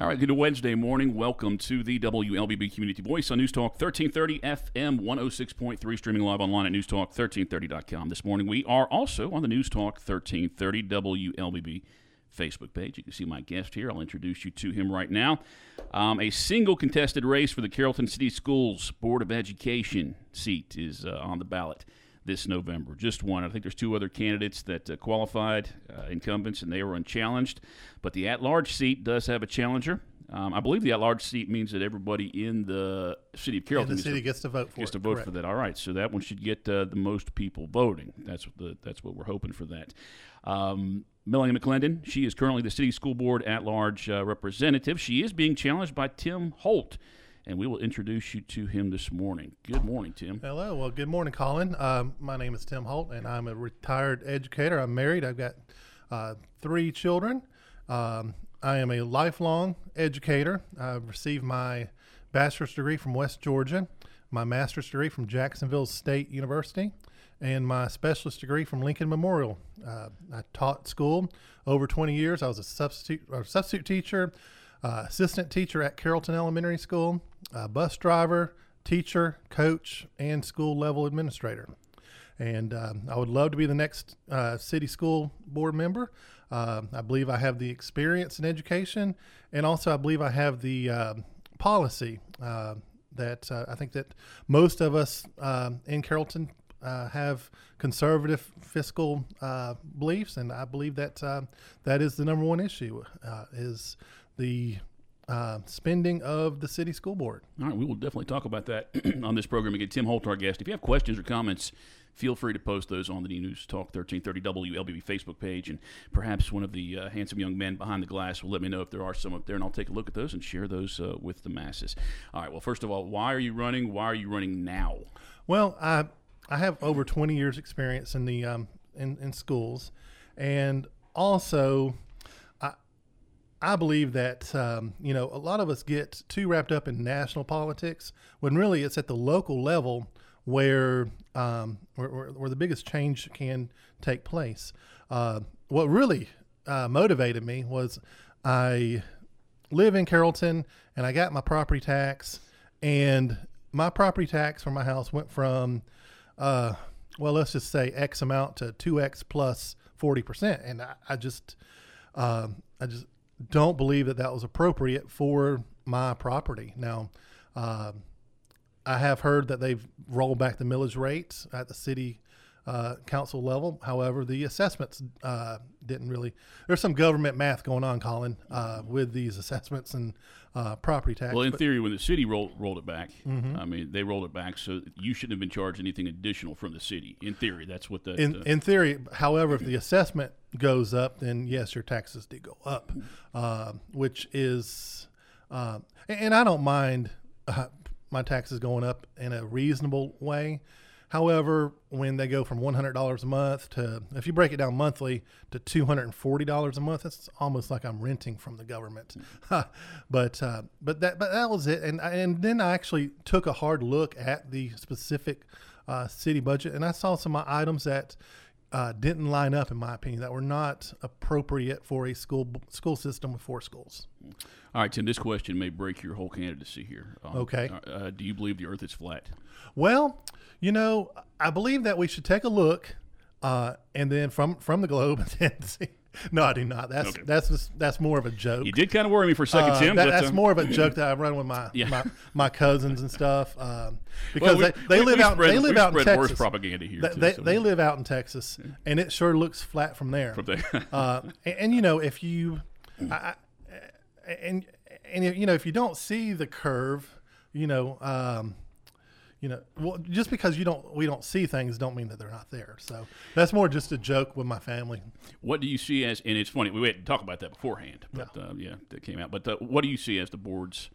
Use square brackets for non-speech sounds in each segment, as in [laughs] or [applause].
All right, good Wednesday morning. Welcome to the WLBB Community Voice on News Talk 1330 FM 106.3, streaming live online at newstalk1330.com. This morning we are also on the News Talk 1330 WLBB Facebook page. You can see my guest here. I'll introduce you to him right now. Um, a single contested race for the Carrollton City Schools Board of Education seat is uh, on the ballot this November. Just one. I think there's two other candidates that uh, qualified, uh, incumbents, and they were unchallenged. But the at large seat does have a challenger. Um, I believe the at large seat means that everybody in the city of Carrollton the city gets to vote for gets it, to vote correct. for that. All right, so that one should get uh, the most people voting. That's what the, that's what we're hoping for that. Um, Melanie McClendon, she is currently the city school board at large uh, representative. She is being challenged by Tim Holt and we will introduce you to him this morning. Good morning, Tim. Hello. Well, good morning, Colin. Um, my name is Tim Holt, and I'm a retired educator. I'm married. I've got uh, three children. Um, I am a lifelong educator. I've received my bachelor's degree from West Georgia, my master's degree from Jacksonville State University, and my specialist degree from Lincoln Memorial. Uh, I taught school over 20 years. I was a substitute substitute teacher, uh, assistant teacher at Carrollton Elementary School, bus driver, teacher, coach, and school level administrator. And um, I would love to be the next uh, city school board member. Uh, I believe I have the experience in education, and also I believe I have the uh, policy uh, that uh, I think that most of us um, in Carrollton uh, have conservative fiscal uh, beliefs, and I believe that uh, that is the number one issue uh, is the uh, spending of the city school board. All right, we will definitely talk about that [clears throat] on this program. Again, Tim Holt, our guest. If you have questions or comments, feel free to post those on the News Talk 1330 WLBB Facebook page, and perhaps one of the uh, handsome young men behind the glass will let me know if there are some up there, and I'll take a look at those and share those uh, with the masses. All right, well, first of all, why are you running? Why are you running now? Well, I I have over 20 years experience in the um, in, in schools, and also I believe that um, you know a lot of us get too wrapped up in national politics when really it's at the local level where um, where, where, the biggest change can take place. Uh, what really uh, motivated me was I live in Carrollton and I got my property tax and my property tax for my house went from uh, well, let's just say X amount to two X plus forty percent, and I, I just, um, I just don't believe that that was appropriate for my property. Now, um, I have heard that they've rolled back the millage rates at the city uh, council level. However, the assessments uh, didn't really. There's some government math going on, Colin, uh, with these assessments and uh, property tax. Well, in but- theory, when the city rolled rolled it back, I mean, they rolled it back, so you shouldn't have been charged anything additional from the city. In theory, that's what the. in, in theory, however, if the assessment goes up, then yes, your taxes do go up, uh, which is, and and I don't mind uh, my taxes going up in a reasonable way. However, when they go from one hundred dollars a month to, if you break it down monthly, to two hundred and forty dollars a month, it's almost like I'm renting from the government. [laughs] but uh, but that but that was it, and and then I actually took a hard look at the specific uh, city budget, and I saw some items that uh, didn't line up, in my opinion, that were not appropriate for a school school system with four schools. all right, Tim. This question may break your whole candidacy here. Um, Okay. Uh, uh, do you believe the Earth is flat? Well, you know, I believe that we should take a look, uh, and then from from the globe [laughs] and then see. [laughs] No, I do not. That's Okay. that's just, that's more of a joke. You did kind of worry me for a second, Uh, Tim. that- that's uh, more of a [clears throat] joke that I run with my Yeah. my, my cousins and stuff um, well, because we- they, they we- live we out spread- they live out in Texas. propaganda here. They, too, they, so they live out in Texas, and it sure looks flat from there. From there. [laughs] uh, and, and, you know, if you, I, I, and and you know, if you don't see the curve, you know, um, you know, well, just because you don't, we don't see things, don't mean that they're not there. So that's more just a joke with my family. What do you see as, and it's funny, we had to talk about that beforehand, but uh, yeah, that came out. But uh, what do you see as the board's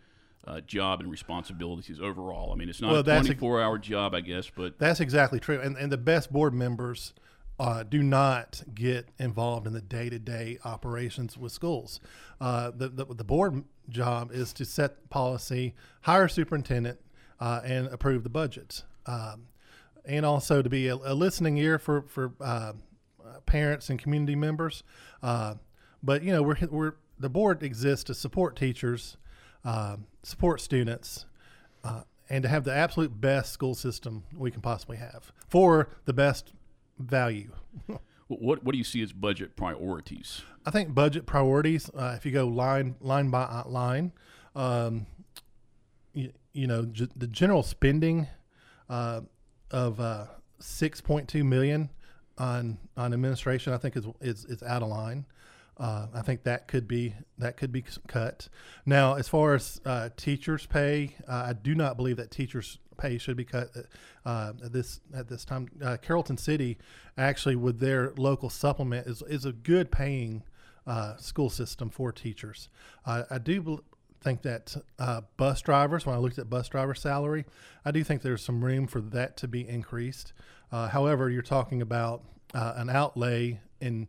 uh, job and responsibilities overall? I mean, it's not Well, a 24 hour job, I guess, but That's exactly true. And, and the best board members uh, do not get involved in the day to day operations with schools. Uh, the, the, the board job is to set policy, hire a superintendent, uh, and approve the budgets. Um, and also to be a, a listening ear for, for uh, uh, parents and community members. Uh, but, you know, we're, we're the board exists to support teachers, uh, support students, uh, and to have the absolute best school system we can possibly have for the best value. [laughs] what what do you see as budget priorities? I think budget priorities. Uh, if you go line line by line, um, you, you, know the general spending uh, of uh, six point two million on on administration, I think is is, is out of line. Uh, I think that could be that could be cut. Now, as far as uh, teachers' pay, uh, I do not believe that teachers' pay should be cut uh, at this at this time. Uh, Carrollton City, actually, with their local supplement, is is a good paying uh, school system for teachers. I do think that bus drivers, when I looked at bus driver salary, I do think there's some room for that to be increased. however, you're talking about an outlay in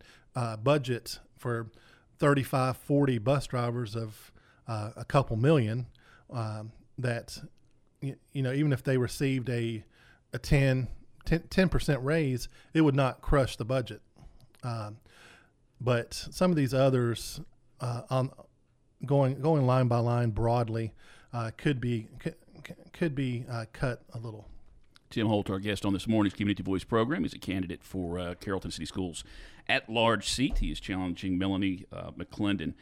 budget for 35, 40 bus drivers of uh, a couple million um, that, you, you know, even if they received a, a 10, 10 percent raise, it would not crush the budget. Um, but some of these others uh, on going going line by line broadly uh, could be could, could be uh, cut a little. Tim Holt, our guest on this morning's Community Voice program, is a candidate for uh, Carrollton City Schools at large seat. He is challenging Melanie uh, McClendon.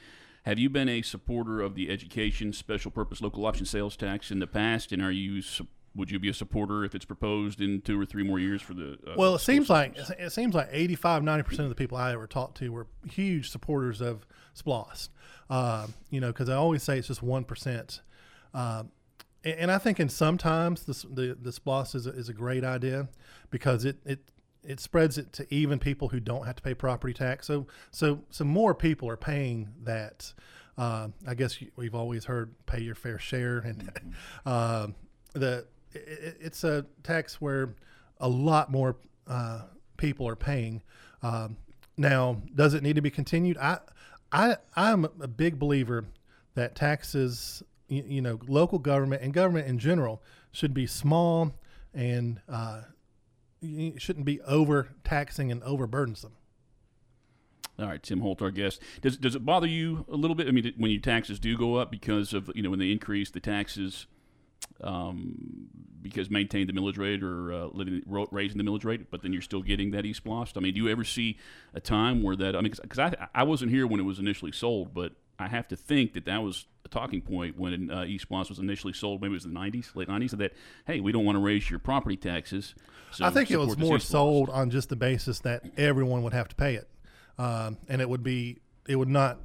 Have you been a supporter of the education special purpose local option sales tax in the past, and are you would you be a supporter if it's proposed in two or three more years for the? Uh, well, it seems like it seems like 85, 90 percent of the people I ever talked to were huge supporters of SPLOST. Uh, you know, because I always say it's just one percent. Uh, and I think in sometimes this, the the SPLOST is a, is a great idea because it it it spreads it to even people who don't have to pay property tax. So so so more people are paying that. Uh, I guess we've always heard pay your fair share, and mm-hmm. uh, the it's a tax where a lot more uh, people are paying. Um, now, does it need to be continued? I I I'm a big believer that taxes you, you know, local government and government in general should be small and uh, shouldn't be over taxing and overburdensome. All right, Tim Holt, our guest. Does does it bother you a little bit? I mean, when your taxes do go up because of you know when they increase the taxes, um, because maintain the millage rate or uh, living, raising the millage rate, but then you're still getting that East I mean, do you ever see a time where that? I mean, because I I wasn't here when it was initially sold, but I have to think that that was a talking point when uh, ESPLOST was initially sold. Maybe it was the '90s, late '90s. That hey, we don't want to raise your property taxes. So I think it was more sold on just the basis that everyone would have to pay it, um, and it would be it would not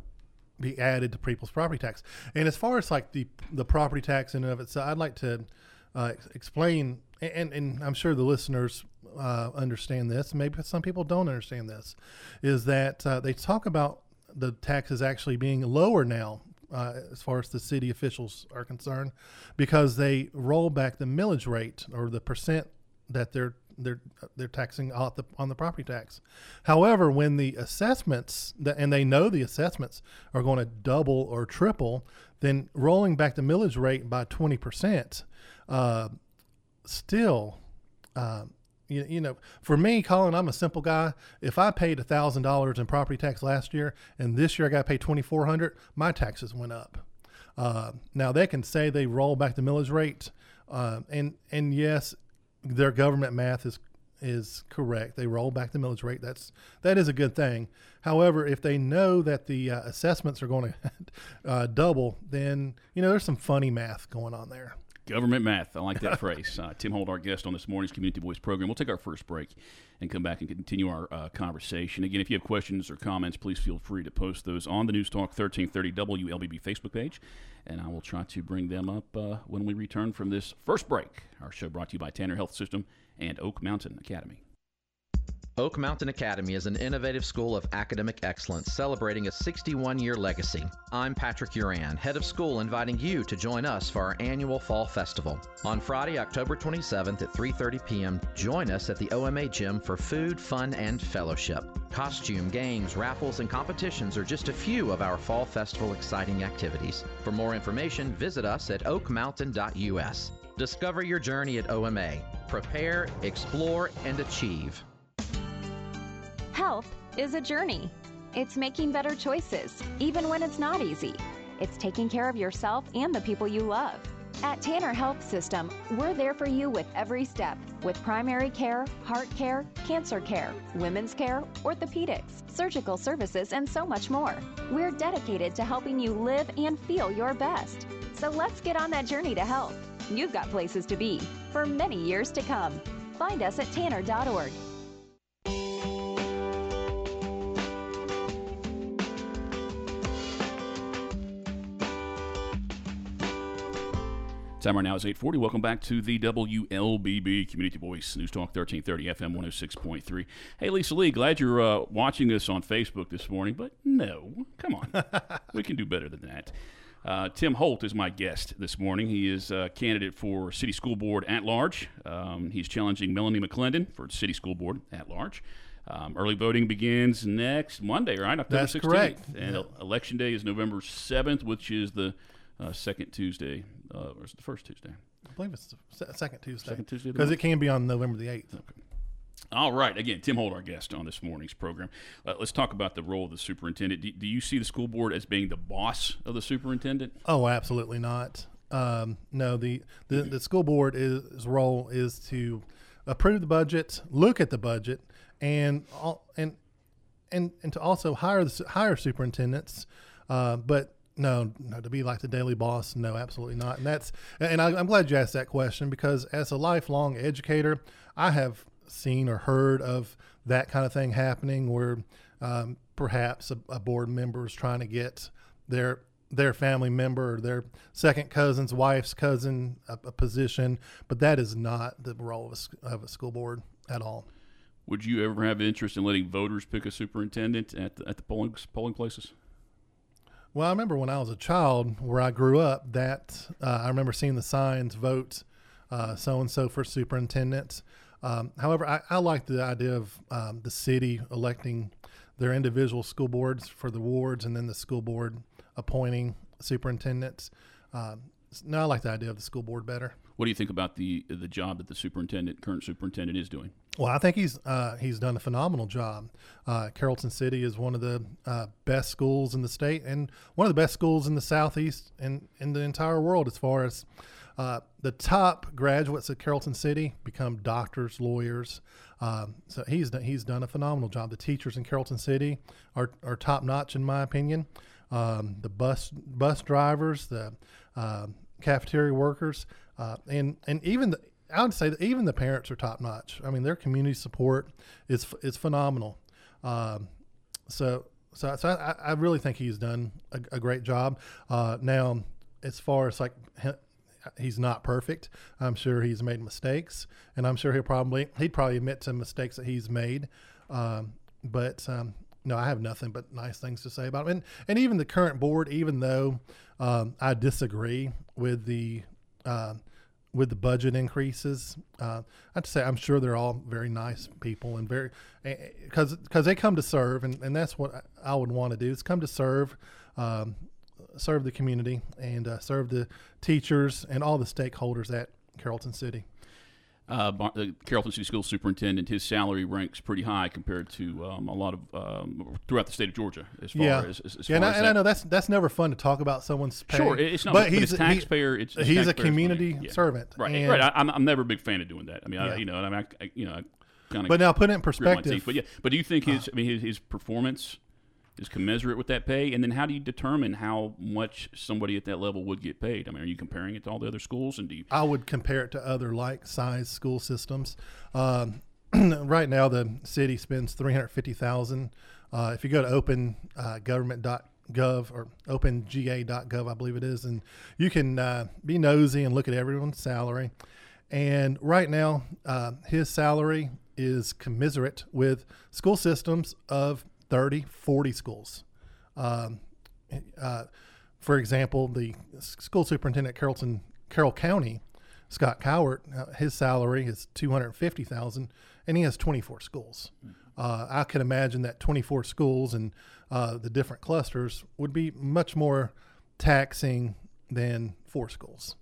be added to people's property tax. And as far as like the the property tax in and of itself, I'd like to uh, explain, and and I'm sure the listeners uh, understand this. Maybe some people don't understand this. Is that uh, they talk about the taxes actually being lower now uh, as far as the city officials are concerned because they roll back the millage rate or the percent that they're they're they're taxing on the on the property tax. However, when the assessments and they know the assessments are going to double or triple, then rolling back the millage rate by twenty percent uh, still uh, you, you know, for me, Colin, I'm a simple guy. If I paid thousand dollars in property tax last year and this year I got to pay twenty four hundred, my taxes went up. Uh, now they can say they roll back the millage rate, uh, and and yes, their government math is is correct. They roll back the millage rate. That's that is a good thing. However, if they know that the uh, assessments are going [laughs] to uh, double, then you know there's some funny math going on there. Government math. I like that [laughs] phrase. Uh, Tim Holt, our guest on this morning's Community Voice program. We'll take our first break and come back and continue our uh, conversation. Again, if you have questions or comments, please feel free to post those on the News Talk 1330 WLBB Facebook page, and I will try to bring them up uh, when we return from this first break. Our show brought to you by Tanner Health System and Oak Mountain Academy. Oak Mountain Academy is an innovative school of academic excellence celebrating a 61 year legacy. I'm Patrick Uran, head of school, inviting you to join us for our annual Fall Festival. On Friday, October 27th at 3:30 p.m., join us at the OMA Gym for food, fun, and fellowship. Costume, games, raffles, and competitions are just a few of our Fall Festival exciting activities. For more information, visit us at oakmountain.us. Discover your journey at OMA. Prepare, explore, and achieve. Health is a journey. It's making better choices, even when it's not easy. It's taking care of yourself and the people you love. At Tanner Health System, we're there for you with every step with primary care, heart care, cancer care, women's care, orthopedics, surgical services, and so much more. We're dedicated to helping you live and feel your best. So let's get on that journey to health. You've got places to be for many years to come. Find us at tanner.org. Time right now is 840. Welcome back to the WLBB Community Voice News Talk 1330 FM 106.3. Hey, Lisa Lee, glad you're uh, watching us on Facebook this morning, but no, come on. [laughs] we can do better than that. Uh, Tim Holt is my guest this morning. He is a candidate for City School Board at large. Um, he's challenging Melanie McClendon for City School Board at large. Um, early voting begins next Monday, right? October That's 16th. correct. And Yeah. election day is November 7th, which is the uh, second Tuesday, uh, or is it the first Tuesday? I believe it's the second Tuesday. Second Tuesday Because it can be on November the 8th. All right. Again, Tim Holt, our guest on this morning's program. Uh, let's talk about the role of the superintendent. Do, do you see the school board as being the boss of the superintendent? Oh, absolutely not. Um, no, the, the, the school board is role is to approve the budget, look at the budget, and all, and and and to also hire the hire superintendents. Uh, but no, no, to be like the daily boss, no, absolutely not. And that's and I, I'm glad you asked that question because as a lifelong educator, I have seen or heard of that kind of thing happening where um, perhaps a, a board member is trying to get their their family member or their second cousin's wife's cousin a, a position, but that is not the role of a, of a school board at all. Would you ever have interest in letting voters pick a superintendent at the, at the polling polling places? Well, I remember when I was a child, where I grew up, that uh, I remember seeing the signs vote so and so for superintendent. Um, however, I, I like the idea of um, the city electing their individual school boards for the wards, and then the school board appointing superintendents. Um, no, I like the idea of the school board better. What do you think about the the job that the superintendent, current superintendent, is doing? Well, I think he's uh, he's done a phenomenal job. Uh, Carrollton City is one of the uh, best schools in the state and one of the best schools in the southeast and in the entire world as far as uh, the top graduates at Carrollton City become doctors, lawyers. Um, so he's done, he's done a phenomenal job. The teachers in Carrollton City are, are top notch in my opinion. Um, the bus bus drivers, the um cafeteria workers, uh, and and even the I would say that even the parents are top notch. I mean, their community support is is phenomenal. Um, so so so I, I really think he's done a, a great job. Uh, now, as far as like he's not perfect, I'm sure he's made mistakes, and I'm sure he'll probably he'd probably admit to mistakes that he's made. Um, but um, no, I have nothing but nice things to say about him. And and even the current board, even though um, I disagree with the uh, with the budget increases, uh, I'd say I'm sure they're all very nice people and very because because they come to serve, and, and that's what I would want to do is come to serve. Um, serve the community and uh, serve the teachers and all the stakeholders at Carrollton City. Uh, the Carrollton City School Superintendent, his salary ranks pretty high compared to um, a lot of um, throughout the state of Georgia. As far yeah, as, as, as yeah, and, I, and I know that's that's never fun to talk about someone's pay. Sure, it's not, but but he's a- taxpayer. it's, it's he's a community Yeah. servant, right? and- right. I, I'm, I'm never a big fan of doing that. I mean, I, you know, and I mean, I, I- you know, kind of. But now put it in perspective. teeth. But yeah, but do you think his? I mean, his, his performance is commensurate with that pay? And then how do you determine how much somebody at that level would get paid? I mean, are you comparing it to all the other schools? And do you? I would compare it to other like size school systems. Um, [clears throat] right now, the city spends three hundred fifty thousand. Uh, if you go to open opengovernment.gov or opengA.gov, I believe it is, and you can uh, be nosy and look at everyone's salary. And right now, uh, his salary is commiserate with school systems of 30, 40 schools. Um, uh, for example, the school superintendent Carrollton, Carroll County, Scott Cowart, uh, his salary is two hundred fifty thousand, and he has twenty four schools. Uh, I can imagine that twenty four schools and uh, the different clusters would be much more taxing than four schools.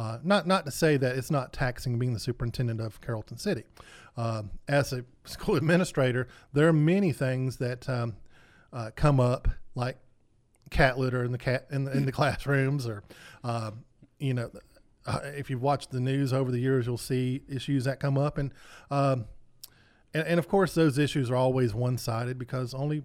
Uh, not not to say that it's not taxing being the superintendent of Carrollton City. Um, as a [laughs] school administrator, there are many things that um, uh, come up, like cat litter in the cat in the, in the [laughs] classrooms, or um, you know, uh, if you've watched the news over the years, you'll see issues that come up, and um, and, and of course those issues are always one sided because only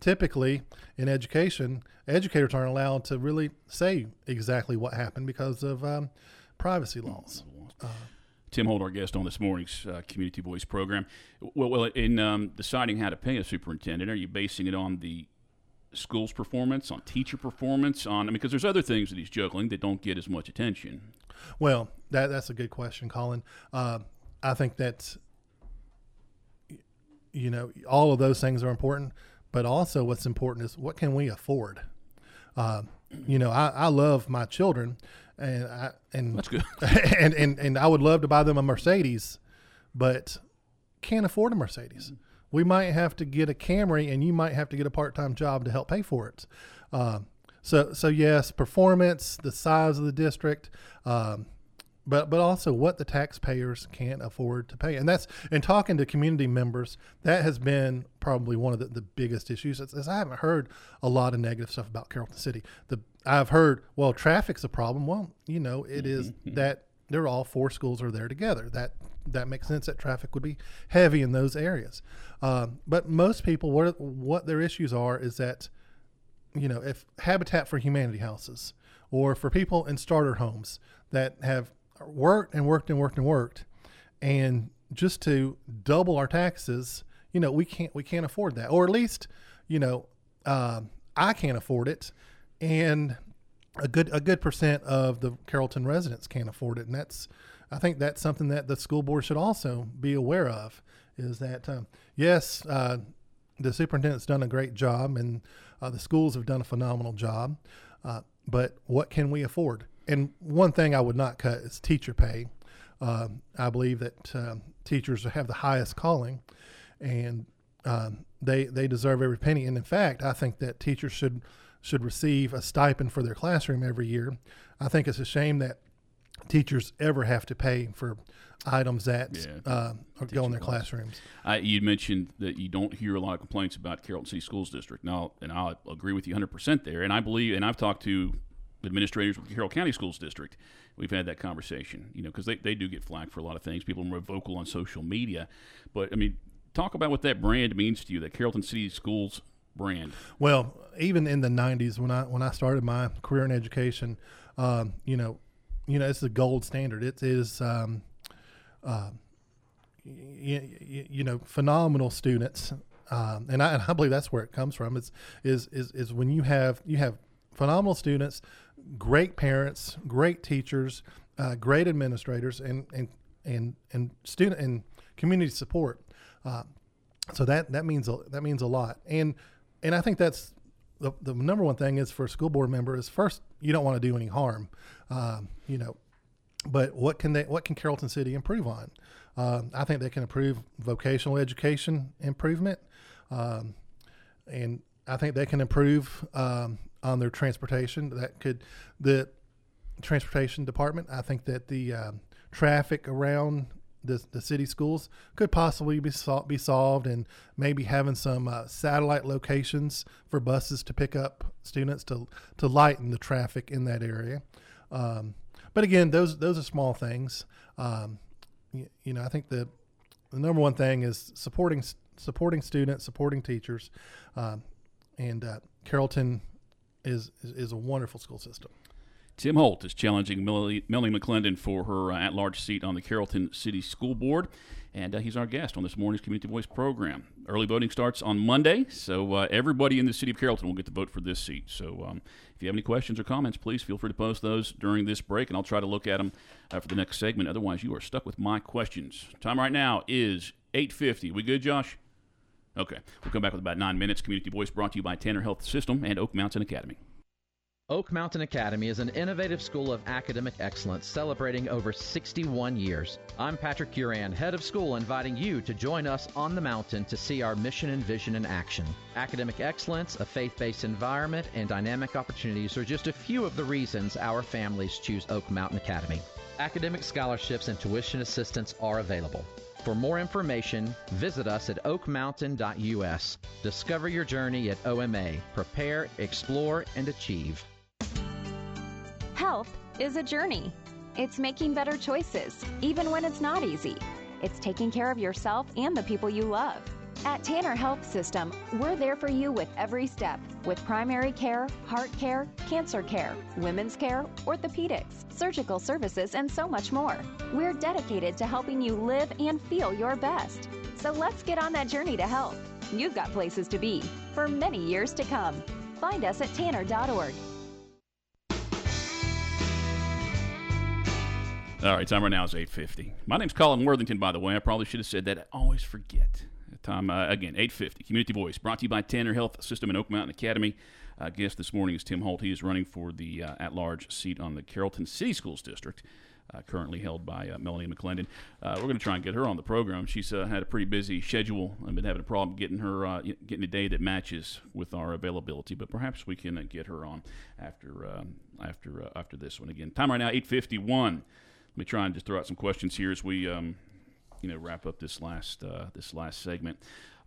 typically in education, educators aren't allowed to really say exactly what happened because of um, privacy laws. Uh, Tim Holt, our guest on this morning's uh, Community Voice program. Well, well in um, deciding how to pay a superintendent, are you basing it on the school's performance, on teacher performance, on I mean, because there's other things that he's juggling that don't get as much attention. Well, that that's a good question, Colin. Uh, I think that you know all of those things are important, but also what's important is what can we afford. Uh, you know, I, I love my children, and I and that's good. [laughs] and, and and I would love to buy them a Mercedes, but can't afford a Mercedes. We might have to get a Camry, and you might have to get a part-time job to help pay for it. Uh, so so yes, performance, the size of the district. Um, but but also what the taxpayers can't afford to pay. And that's and talking to community members, that has been probably one of the, the biggest issues. As I haven't heard a lot of negative stuff about Carrollton City. The I've heard, well, traffic's a problem. Well, you know, it is mm-hmm. that they're all four schools are there together. That that makes sense. That traffic would be heavy in those areas. Um, but most people, what what their issues are is that, you know, if Habitat for Humanity houses or for people in starter homes that have worked and worked and worked and worked, and just to double our taxes, you know, we can't we can't afford that, or at least, you know, uh, I can't afford it, and a good a good percent of the Carrollton residents can't afford it, and that's I think that's something that the school board should also be aware of. Is that um, yes, uh, the superintendent's done a great job, and uh, the schools have done a phenomenal job, uh, but what can we afford? And one thing I would not cut is teacher pay. Uh, I believe that uh, teachers have the highest calling, and um, they they deserve every penny. And in fact, I think that teachers should should receive a stipend for their classroom every year. I think it's a shame that teachers ever have to pay for items that yeah, uh, go in their classrooms. I, you mentioned that you don't hear a lot of complaints about Carrollton City Schools District. Now, and I agree with you 100% there. And I believe, and I've talked to administrators with Carroll County Schools District. We've had that conversation, you know, because they, they do get flagged for a lot of things. People are more vocal on social media. But, I mean, talk about what that brand means to you, that Carrollton City Schools brand. Well, even in the 90s, when I when I started my career in education, um, you know, you know, it's the gold standard. It is, um, uh, you, you, know, phenomenal students. Um, and, I, and I believe that's where it comes from. It's is is is when you have you have phenomenal students great parents, great teachers, uh, great administrators, and and and and student and community support. Uh, so that that means a, that means a lot, and and I think that's the, the number one thing is for a school board member is first you don't want to do any harm, um, you know, but what can they what can Carrollton City improve on? Um, I think they can improve vocational education improvement, um, and I think they can improve um, on their transportation. That could the transportation department. I think that the um, traffic around the, the city schools could possibly be sol- be solved, and maybe having some uh, satellite locations for buses to pick up students to to lighten the traffic in that area. Um, but again, those those are small things. Um, you, you, know, I think the the number one thing is supporting supporting students, supporting teachers, um, and uh, Carrollton is, is, is a wonderful school system. Tim Holt is challenging Melanie, McClendon for her uh, at large seat on the Carrollton City School Board. And uh, he's our guest on this morning's Community Voice program. Early voting starts on Monday, so uh, everybody in the city of Carrollton will get to vote for this seat. So um, if you have any questions or comments, please feel free to post those during this break, and I'll try to look at them uh, for the next segment. Otherwise, you are stuck with my questions. Time right now is 8.50. We good, Josh? Okay. We'll come back with about nine minutes. Community Voice brought to you by Tanner Health System and Oak Mountain Academy. Oak Mountain Academy is an innovative school of academic excellence celebrating over 61 years. I'm Patrick Uran, head of school, inviting you to join us on the mountain to see our mission and vision in action. Academic excellence, a faith based environment, and dynamic opportunities are just a few of the reasons our families choose Oak Mountain Academy. Academic scholarships and tuition assistance are available. For more information, visit us at oakmountain.us. Discover your journey at OMA. Prepare, explore, and achieve. Health is a journey. It's making better choices, even when it's not easy. It's taking care of yourself and the people you love. At Tanner Health System, we're there for you with every step with primary care, heart care, cancer care, women's care, orthopedics, surgical services, and so much more. We're dedicated to helping you live and feel your best. So let's get on that journey to health. You've got places to be for many years to come. Find us at tanner.org. All right, time right now is 8.50. My name's Colin Worthington, by the way. I probably should have said that. I always forget. Time, uh, again, 8.50. Community Voice, brought to you by Tanner Health System and Oak Mountain Academy. Uh, guest this morning is Tim Holt. He is running for the uh, at-large seat on the Carrollton City Schools District, uh, currently held by uh, Melanie McClendon. Uh, we're going to try and get her on the program. She's uh, had a pretty busy schedule. I've been having a problem getting her uh, getting a day that matches with our availability, but perhaps we can get her on after um, after after this one again. Time right now 8:51. Let me try and just throw out some questions here as we um, you know wrap up this last uh, this last segment.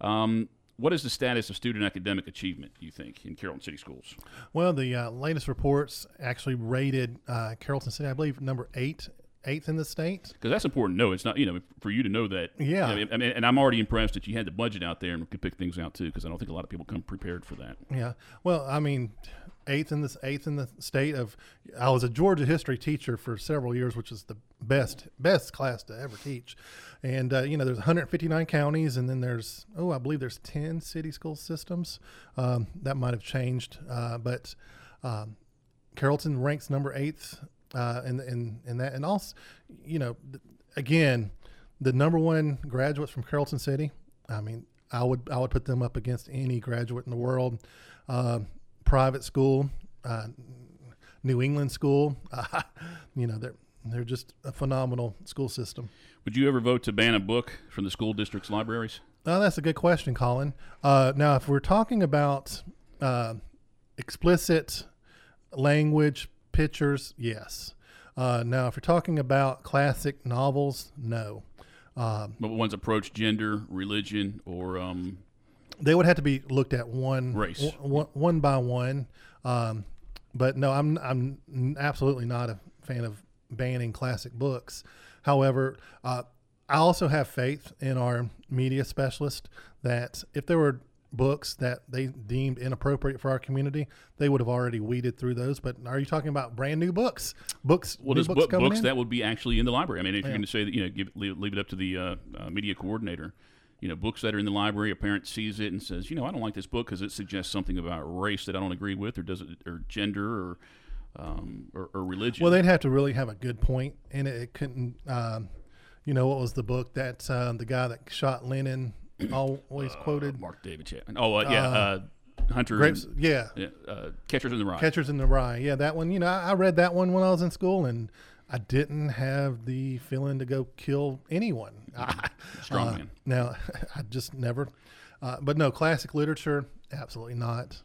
Um, what is the status of student academic achievement? You think in Carrollton City Schools? Well, the uh, latest reports actually rated uh, Carrollton City, I believe, number eight, eighth in the state. Because that's important to know. It's not you know for you to know that. Yeah. I mean, and I'm already impressed that you had the budget out there and could pick things out too. Because I don't think a lot of people come prepared for that. Yeah. Well, I mean, eighth in this eighth in the state of. I was a Georgia history teacher for several years, which is the best best class to ever teach. And uh, you know, there's 159 counties, and then there's oh, I believe there's 10 city school systems. Um, that might have changed, uh, but um, Carrollton ranks number eighth uh, in, in in that, and also, you know, again, the number one graduates from Carrollton City. I mean, I would I would put them up against any graduate in the world. Uh, private school, uh, New England school, uh, [laughs] you know, they're they're just a phenomenal school system. Would you ever vote to ban a book from the school district's libraries? Oh, that's a good question, Colin. Uh, now, if we're talking about uh, explicit language, pictures, yes. Uh, now, if you're talking about classic novels, no. Um, But ones approach gender, religion, or um, they would have to be looked at one Race. one, one by one. Um, but no, I'm I'm absolutely not a fan of banning classic books. However, uh, I also have faith in our media specialist that if there were books that they deemed inappropriate for our community, they would have already weeded through those. But are you talking about brand new books? Books, well, there's books book, books that would be actually in the library. I mean, if you're going to say that, you know, give, leave, leave it up to the uh, uh, media coordinator. You know, books that are in the library, a parent sees it and says, you know, I don't like this book because it suggests something about race that I don't agree with, or does it, or gender, or um, or, or religion. Well, they'd have to really have a good and it. It couldn't, um, you know, what was the book that uh, the guy that shot Lennon always quoted? Mark David Chapman. Oh, uh, yeah, uh, Hunter. Grapes, and- yeah, yeah, uh, Catchers in the Rye. Catchers in the Rye. Yeah, that one. You know, I, I read that one when I was in school, and I didn't have the feeling to go kill anyone. Strong Uh, man. Now, [laughs] I just never. Uh, but no, classic literature, absolutely not.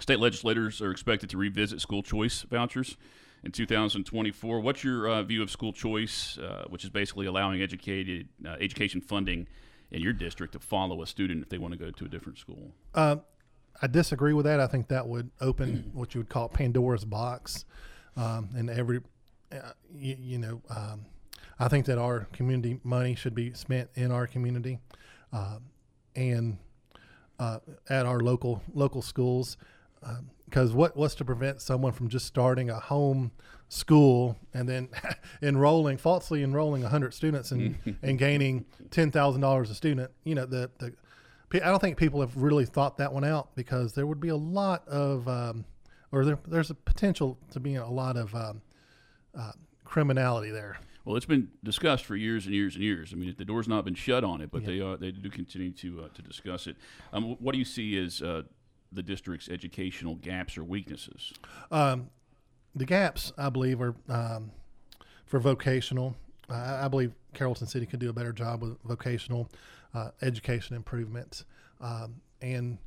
State legislators are expected to revisit school choice vouchers in 2024. What's your uh, view of school choice, uh, which is basically allowing educated uh, education funding in your district to follow a student if they want to go to a different school? Uh, I disagree with that. I think that would open [clears throat] what you would call Pandora's box, um, and every, uh, you, you know, um, I think that our community money should be spent in our community, uh, and uh, at our local local schools. Because what what's to prevent someone from just starting a home school and then [laughs] enrolling falsely enrolling hundred students and, [laughs] and gaining ten thousand dollars a student? You know the the I don't think people have really thought that one out because there would be a lot of, um, or there, there's a potential to be a lot of um, uh, criminality there. Well, it's been discussed for years and years and years. I mean, the door's not been shut on it, but they are they do continue to uh, to discuss it. Um, what do you see as uh, the district's educational gaps or weaknesses? Um, the gaps, I believe, are um, for vocational. I I believe Carrollton City could do a better job with vocational uh, education improvement. Um, and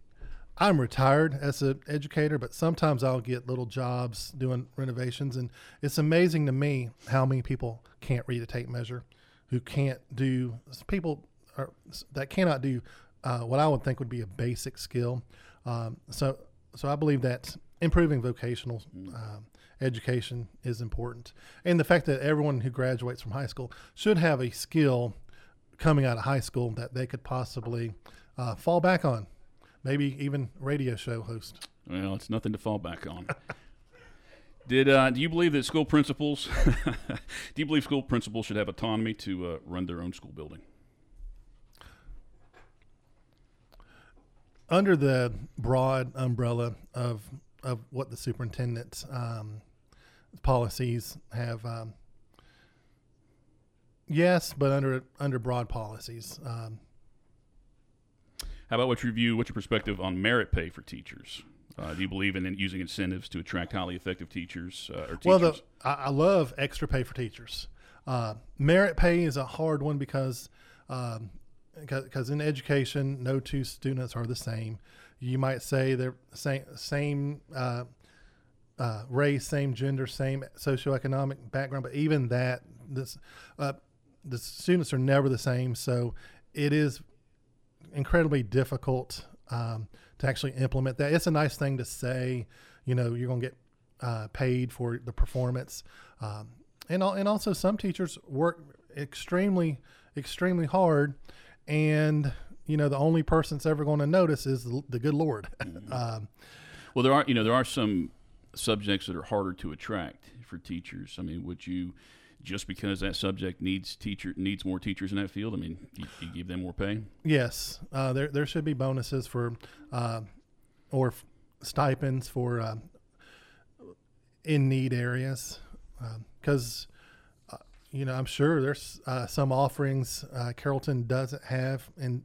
I'm retired as an educator, but sometimes I'll get little jobs doing renovations, and it's amazing to me how many people can't read a tape measure, who can't do people are, that cannot do uh, what I would think would be a basic skill. Um, so, so I believe that improving vocational um, education is important, and the fact that everyone who graduates from high school should have a skill coming out of high school that they could possibly uh, fall back on maybe even radio show host. Well, it's nothing to fall back on. [laughs] Did uh, do you believe that school principals? [laughs] do you believe school principals should have autonomy to uh, run their own school building? Under the broad umbrella of of what the superintendent's um, policies have, um, yes, but under under broad policies. Um, how about what your view, what's your perspective on merit pay for teachers? Uh, do you believe in using incentives to attract highly effective teachers uh, or teachers? Well, the, I, I, love extra pay for teachers. Uh, merit pay is a hard one because because um, in education, no two students are the same. You might say they're same same uh, uh, race, same gender, same socioeconomic background, but even that, this uh, the students are never the same. So it is incredibly difficult um, to actually implement that. It's a nice thing to say, you know, you're going to get uh, paid for the performance, um, and and also some teachers work extremely extremely hard, and you know the only person that's ever going to notice is the, the good Lord. [laughs] Mm-hmm. um, well, there are you know there are some subjects that are harder to attract for teachers. I mean, would you? Just because that subject needs teacher needs more teachers in that field? I mean, you, you give them more pay. Yes, uh, there there should be bonuses for uh, or f- stipends for uh, in need areas because. Uh, you know, I'm sure there's uh, some offerings uh, Carrollton doesn't have in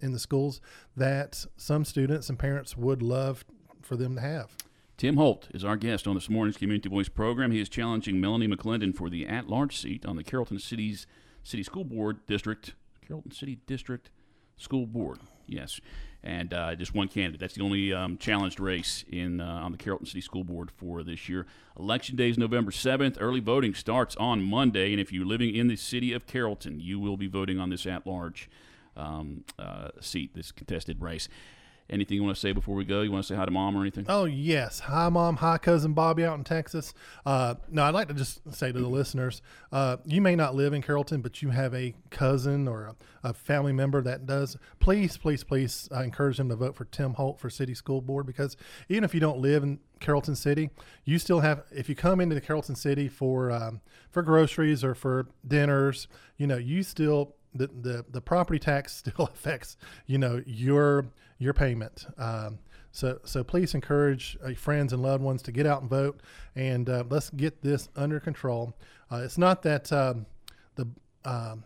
in the schools that some students and parents would love for them to have. Tim Holt is our guest on this morning's Community Voice program. He is challenging Melanie McClendon for the at-large seat on the Carrollton City's City School Board District. Carrollton City District School Board, yes, and uh, just one candidate. That's the only um, challenged race in uh, on the Carrollton City School Board for this year. Election day is November seventh. Early voting starts on Monday, and if you're living in the city of Carrollton, you will be voting on this at-large um, uh, seat, this contested race. Anything you want to say before we go? You want to say hi to mom or anything? Oh yes, hi mom, hi cousin Bobby out in Texas. Uh, no, I'd like to just say to the listeners, uh, you may not live in Carrollton, but you have a cousin or a, a family member that does. Please, please, please uh, encourage them to vote for Tim Holt for City School Board because even if you don't live in Carrollton City, you still have. If you come into the Carrollton City for um, for groceries or for dinners, you know, you still the, the, the property tax [laughs] still affects you know your your payment. Um, so so please encourage uh, friends and loved ones to get out and vote, and uh, let's get this under control. Uh, it's not that um, the um,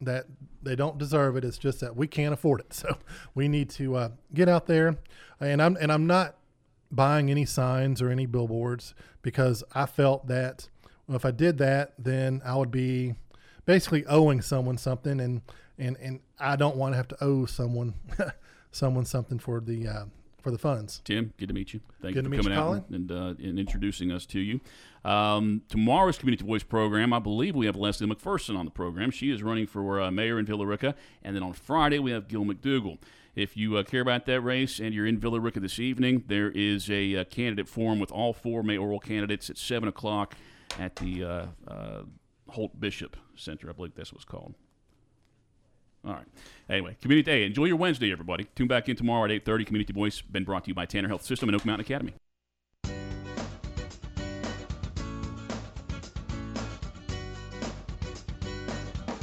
that they don't deserve it. It's just that we can't afford it. [laughs] So we need to uh, get out there, and I'm and I'm not buying any signs or any billboards because I felt that well, if I did that, then I would be basically owing someone something, and and and I don't want to have to owe someone [laughs] someone something for the uh, for the funds. Tim, good to meet you. Thank good you for coming out Colin. and, uh, and introducing us to you. Um, tomorrow's Community Voice program, I believe we have Leslie McPherson on the program. She is running for uh, mayor in Villa Rica, and then on Friday we have Gil McDougall. If you uh, care about that race and you're in Villa Rica this evening, there is a uh, candidate forum with all four mayoral candidates at seven o'clock at the uh, uh, Holt Bishop Center. I believe that's what's called. All right. Anyway, Community Day. Enjoy your Wednesday, everybody. Tune back in tomorrow at 8.30. Community Voice been brought to you by Tanner Health System and Oak Mountain Academy.